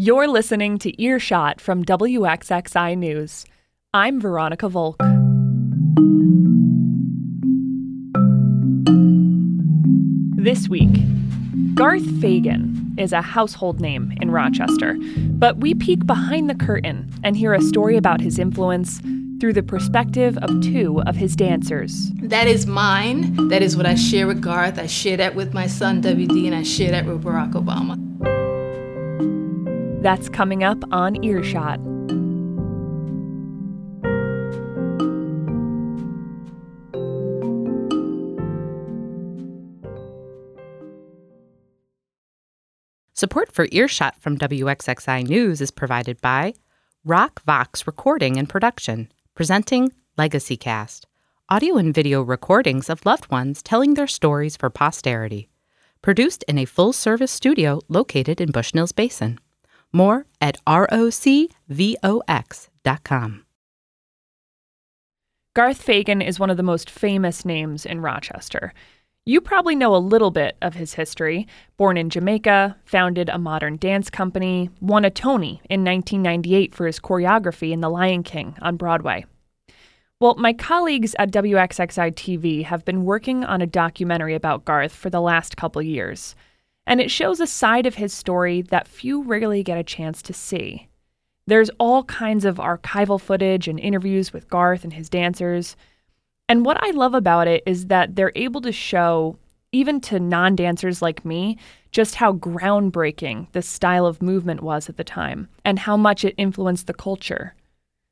You're listening to Earshot from WXXI News. I'm Veronica Volk. This week, Garth Fagan is a household name in Rochester, but we peek behind the curtain and hear a story about his influence through the perspective of two of his dancers. That is mine. That is what I share with Garth. I share that with my son WD, and I share that with Barack Obama. That's coming up on Earshot. Support for Earshot from WXXI News is provided by RocVox Recording and Production, presenting Legacy Cast, audio and video recordings of loved ones telling their stories for posterity. Produced in a full service studio located in Bushnell's Basin. More at rocvox.com. Garth Fagan is one of the most famous names in Rochester. You probably know a little bit of his history. Born in Jamaica, founded a modern dance company, won a Tony in 1998 for his choreography in The Lion King on Broadway. Well, my colleagues at WXXI TV have been working on a documentary about Garth for the last couple years and it shows a side of his story that few rarely get a chance to see. There's all kinds of archival footage and interviews with Garth and his dancers. And what I love about it is that they're able to show, even to non dancers like me, just how groundbreaking this style of movement was at the time and how much it influenced the culture.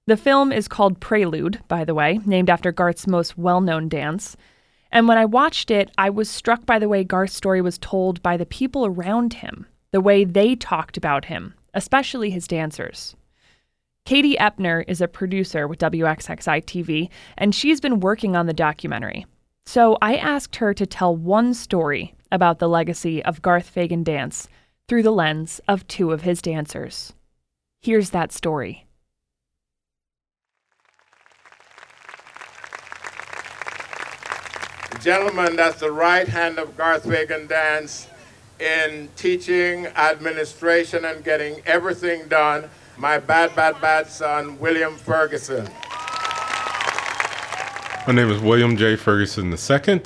The film is called Prelude, by the way, named after Garth's most well known dance. And when I watched it, I was struck by the way Garth's story was told by the people around him, the way they talked about him, especially his dancers. Katie Eppner is a producer with WXXI TV, and she's been working on the documentary. So I asked her to tell one story about the legacy of Garth Fagan dance through the lens of two of his dancers. Here's that story. Gentlemen, that's the right hand of Garth Fagan Dance in teaching, administration, and getting everything done. My bad, bad, bad son, William Ferguson. My name is William J. Ferguson II.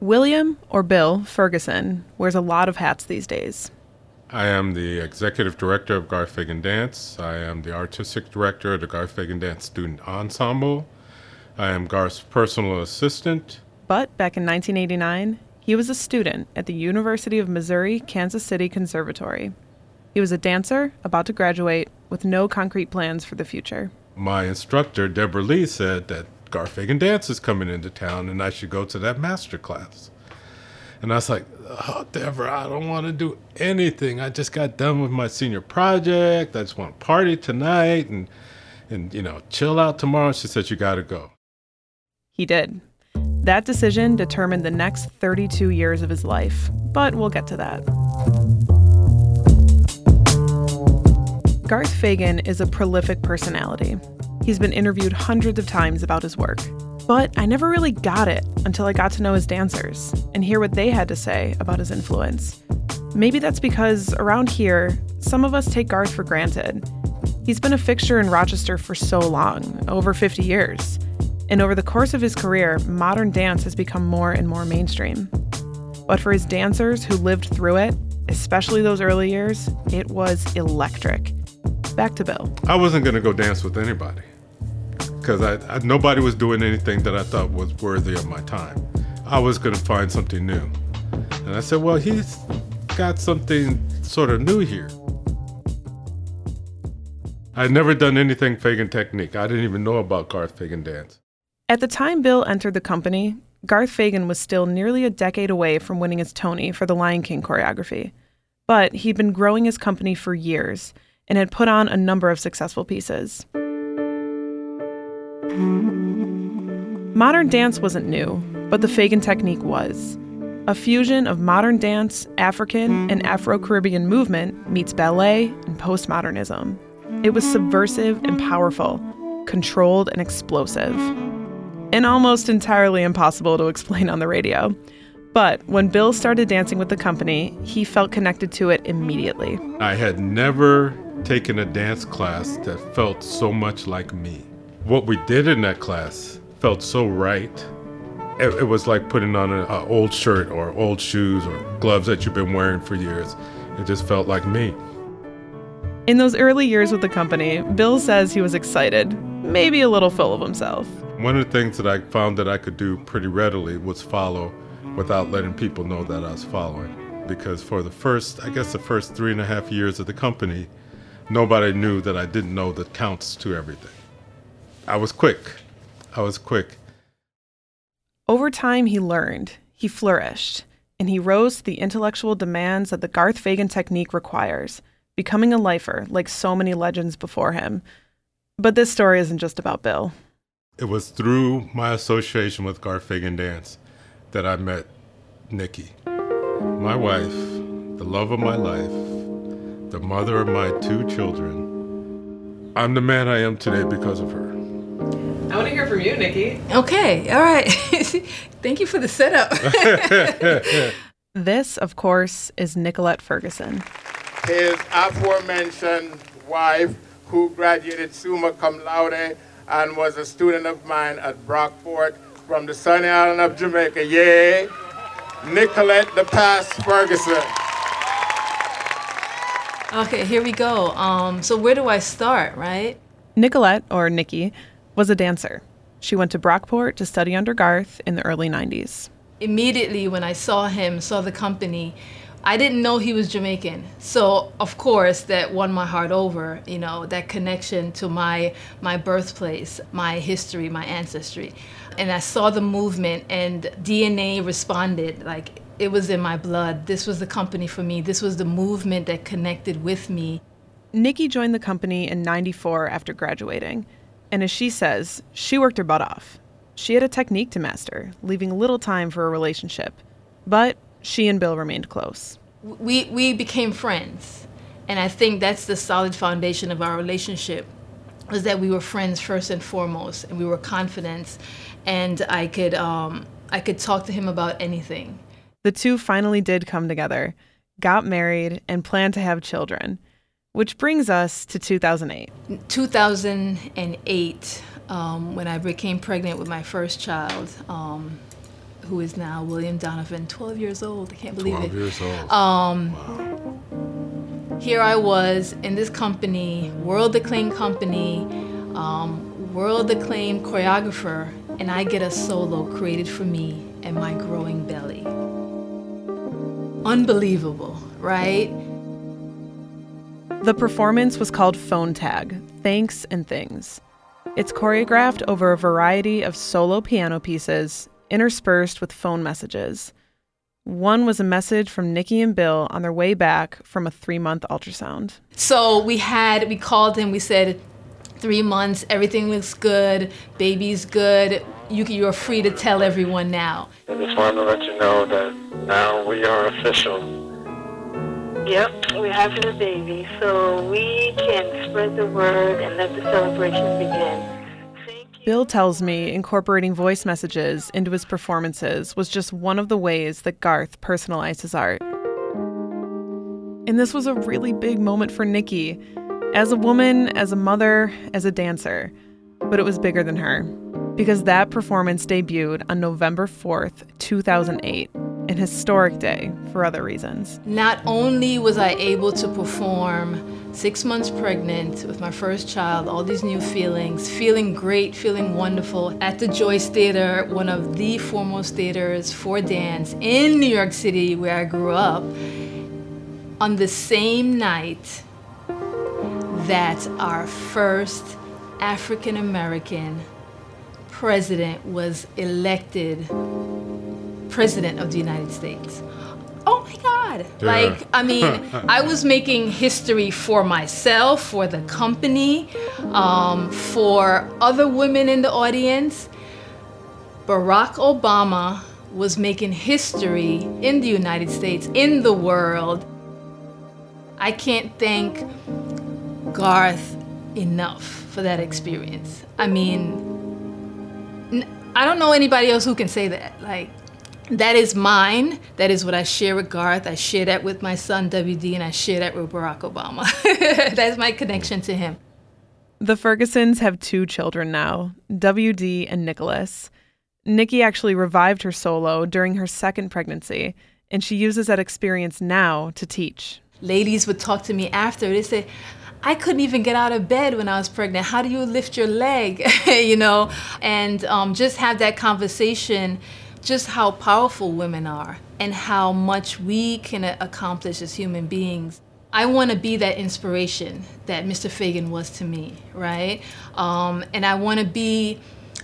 William, or Bill, Ferguson wears a lot of hats these days. I am the executive director of Garth Fagan Dance. I am the artistic director of the Garth Fagan Dance Student Ensemble. I am Garth's personal assistant. But back in 1989, he was a student at the University of Missouri Kansas City Conservatory. He was a dancer about to graduate with no concrete plans for the future. My instructor, Deborah Lee, said that Garth Fagan Dance is coming into town and I should go to that master class. And I was like, oh, Deborah, I don't want to do anything. I just got done with my senior project. I just want to party tonight and, and you know, chill out tomorrow. She said, you got to go. He did. That decision determined the next 32 years of his life, but we'll get to that. Garth Fagan is a prolific personality. He's been interviewed hundreds of times about his work. But I never really got it until I got to know his dancers and hear what they had to say about his influence. Maybe that's because around here, some of us take Garth for granted. He's been a fixture in Rochester for so long, over 50 years. And over the course of his career, modern dance has become more and more mainstream. But for his dancers who lived through it, especially those early years, it was electric. Back to Bill. I wasn't going to go dance with anybody because I, I, nobody was doing anything that I thought was worthy of my time. I was going to find something new. And I said, well, he's got something sort of new here. I'd never done anything Fagan technique. I didn't even know about Garth Fagan dance. At the time Bill entered the company, Garth Fagan was still nearly a decade away from winning his Tony for the Lion King choreography. But he'd been growing his company for years and had put on a number of successful pieces. Modern dance wasn't new, but the Fagan technique was. A fusion of modern dance, African, and Afro Caribbean movement meets ballet and postmodernism. It was subversive and powerful, controlled and explosive and almost entirely impossible to explain on the radio. But when Bill started dancing with the company, he felt connected to it immediately. I had never taken a dance class that felt so much like me. What we did in that class felt so right. It, it was like putting on an old shirt or old shoes or gloves that you've been wearing for years. It just felt like me. In those early years with the company, Bill says he was excited, maybe a little full of himself. One of the things that I found that I could do pretty readily was follow without letting people know that I was following. Because for the first, I guess the first three and a half years of the company, nobody knew that I didn't know the counts to everything. I was quick. I was quick. Over time, he learned, he flourished, and he rose to the intellectual demands that the Garth Fagan technique requires, becoming a lifer like so many legends before him. But this story isn't just about Bill. It was through my association with Garth Fagan Dance that I met Nikki, my wife, the love of my life, the mother of my two children. I'm the man I am today because of her. I want to hear from you, Nikki. Okay, all right. Thank you for the setup. This, of course, is Nicolette Ferguson. His aforementioned wife, who graduated summa cum laude and was a student of mine at Brockport from the sunny island of Jamaica. Yay! Nicolette DePass Ferguson. okay, here we go. Um, so where do I start, right? Nicolette, or Nikki, was a dancer. She went to Brockport to study under Garth in the early 90s. Immediately when I saw him, saw the company, I didn't know he was Jamaican. So of course that won my heart over, you know, that connection to my my birthplace, my history, my ancestry. And I saw the movement and DNA responded like it was in my blood. This was the company for me. This was the movement that connected with me. Nikki joined the company in 94 after graduating. And as she says, she worked her butt off. She had a technique to master, leaving little time for a relationship. But she and Bill remained close. we we became friends and i think that's the solid foundation of our relationship was that we were friends first and foremost and we were confident and i could um, i could talk to him about anything The two finally did come together, got married, and planned to have children. Which brings us to 2008. 2008 um, when i became pregnant with my first child um, who is now william donovan 12 years old i can't believe 12 it years old. Wow. here I was in this company, world acclaimed company, um, world acclaimed choreographer, and I get a solo created for me and my growing belly. Unbelievable, right? The performance was called Phone Tag Thanks and Things. It's choreographed over a variety of solo piano pieces interspersed with phone messages. One was a message from Nikki and Bill on their way back from a three month ultrasound. So we had, we called him, we said, three months, everything looks good, baby's good. You, you're free to tell everyone now. I just wanted to let you know that now we are official. Yep, we're having a baby, so we can spread the word and let the celebration begin. Bill tells me incorporating voice messages into his performances was just one of the ways that Garth personalized his art. And this was a really big moment for Nikki, as a woman, as a mother, as a dancer. But it was bigger than her, because that performance debuted on November 4th, 2008, an historic day for other reasons. Not only was I able to perform six months pregnant with my first child, all these new feelings, feeling great, feeling wonderful at the Joyce Theater, one of the foremost theaters for dance in New York City, where I grew up, on the same night that our first African American president was elected president of the United States. Oh my God. Yeah. Like, I mean, I was making history for myself, for the company, um, for other women in the audience. Barack Obama was making history in the United States, in the world. I can't thank Garth enough for that experience. I mean, I don't know anybody else who can say that. Like, that is mine. That is what I share with Garth. I share that with my son WD, and I share that with Barack Obama. That's my connection to him. The Fergusons have two children now, WD and Nicholas. Nikki actually revived her solo during her second pregnancy, and she uses that experience now to teach. Ladies would talk to me after. They say, I couldn't even get out of bed when I was pregnant. How do you lift your leg? you know, and um, just have that conversation, just how powerful women are and how much we can accomplish as human beings. I want to be that inspiration that Mr. Fagan was to me, right? Um, and I want to be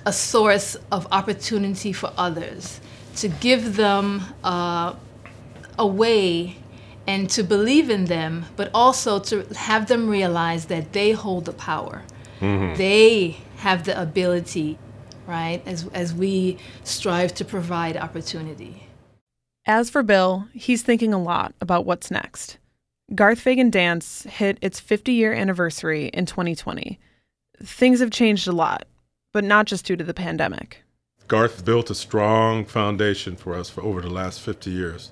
a source of opportunity for others to give them uh, a way and to believe in them, but also to have them realize that they hold the power. Mm-hmm. They have the ability, right, as, as we strive to provide opportunity. As for Bill, he's thinking a lot about what's next. Garth Fagan Dance hit its 50 year anniversary in 2020. Things have changed a lot, but not just due to the pandemic. Garth built a strong foundation for us for over the last 50 years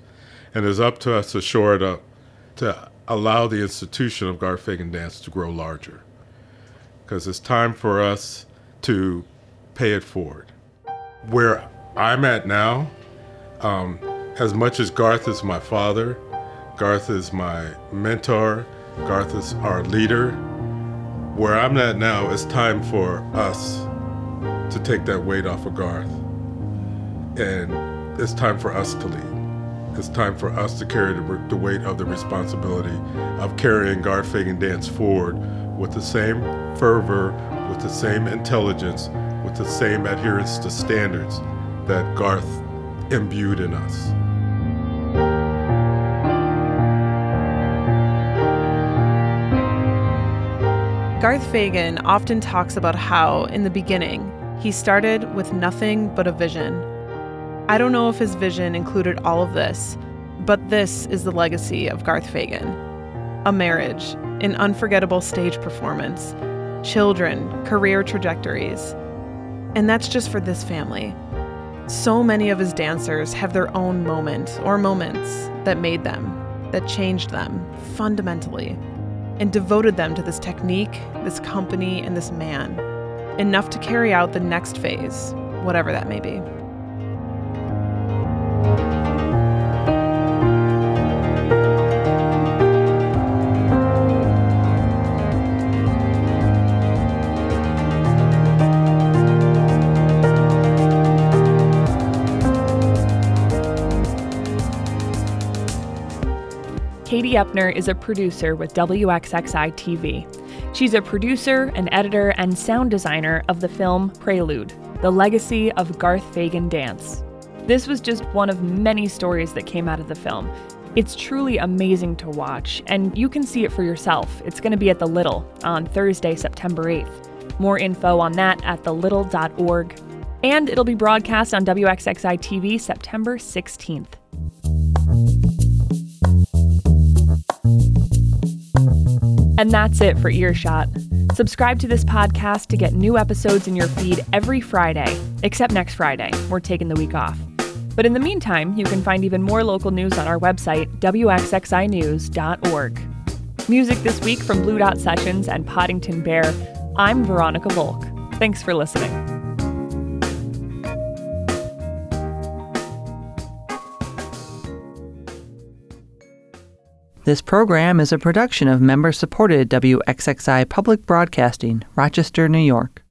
and it's up to us to shore it up to allow the institution of Garth Fagan Dance to grow larger. Because it's time for us to pay it forward. Where I'm at now, um, as much as Garth is my father, Garth is my mentor, Garth is our leader, where I'm at now, it's time for us to take that weight off of Garth. And it's time for us to lead it's time for us to carry the, the weight of the responsibility of carrying Garth Fagan Dance forward with the same fervor, with the same intelligence, with the same adherence to standards that Garth imbued in us. Garth Fagan often talks about how, in the beginning, he started with nothing but a vision I don't know if his vision included all of this, but this is the legacy of Garth Fagan a marriage, an unforgettable stage performance, children, career trajectories. And that's just for this family. So many of his dancers have their own moment or moments that made them, that changed them fundamentally, and devoted them to this technique, this company, and this man, enough to carry out the next phase, whatever that may be. Katie Eppner is a producer with WXXI TV. She's a producer, an editor, and sound designer of the film Prelude The Legacy of Garth Fagan Dance. This was just one of many stories that came out of the film. It's truly amazing to watch, and you can see it for yourself. It's going to be at The Little on Thursday, September 8th. More info on that at thelittle.org. And it'll be broadcast on WXXI TV September 16th. And that's it for Earshot. Subscribe to this podcast to get new episodes in your feed every Friday, except next Friday. We're taking the week off. But in the meantime, you can find even more local news on our website, wxxinews.org. Music this week from Blue Dot Sessions and Poddington Bear. I'm Veronica Volk. Thanks for listening. This program is a production of member supported WXXI Public Broadcasting, Rochester, New York.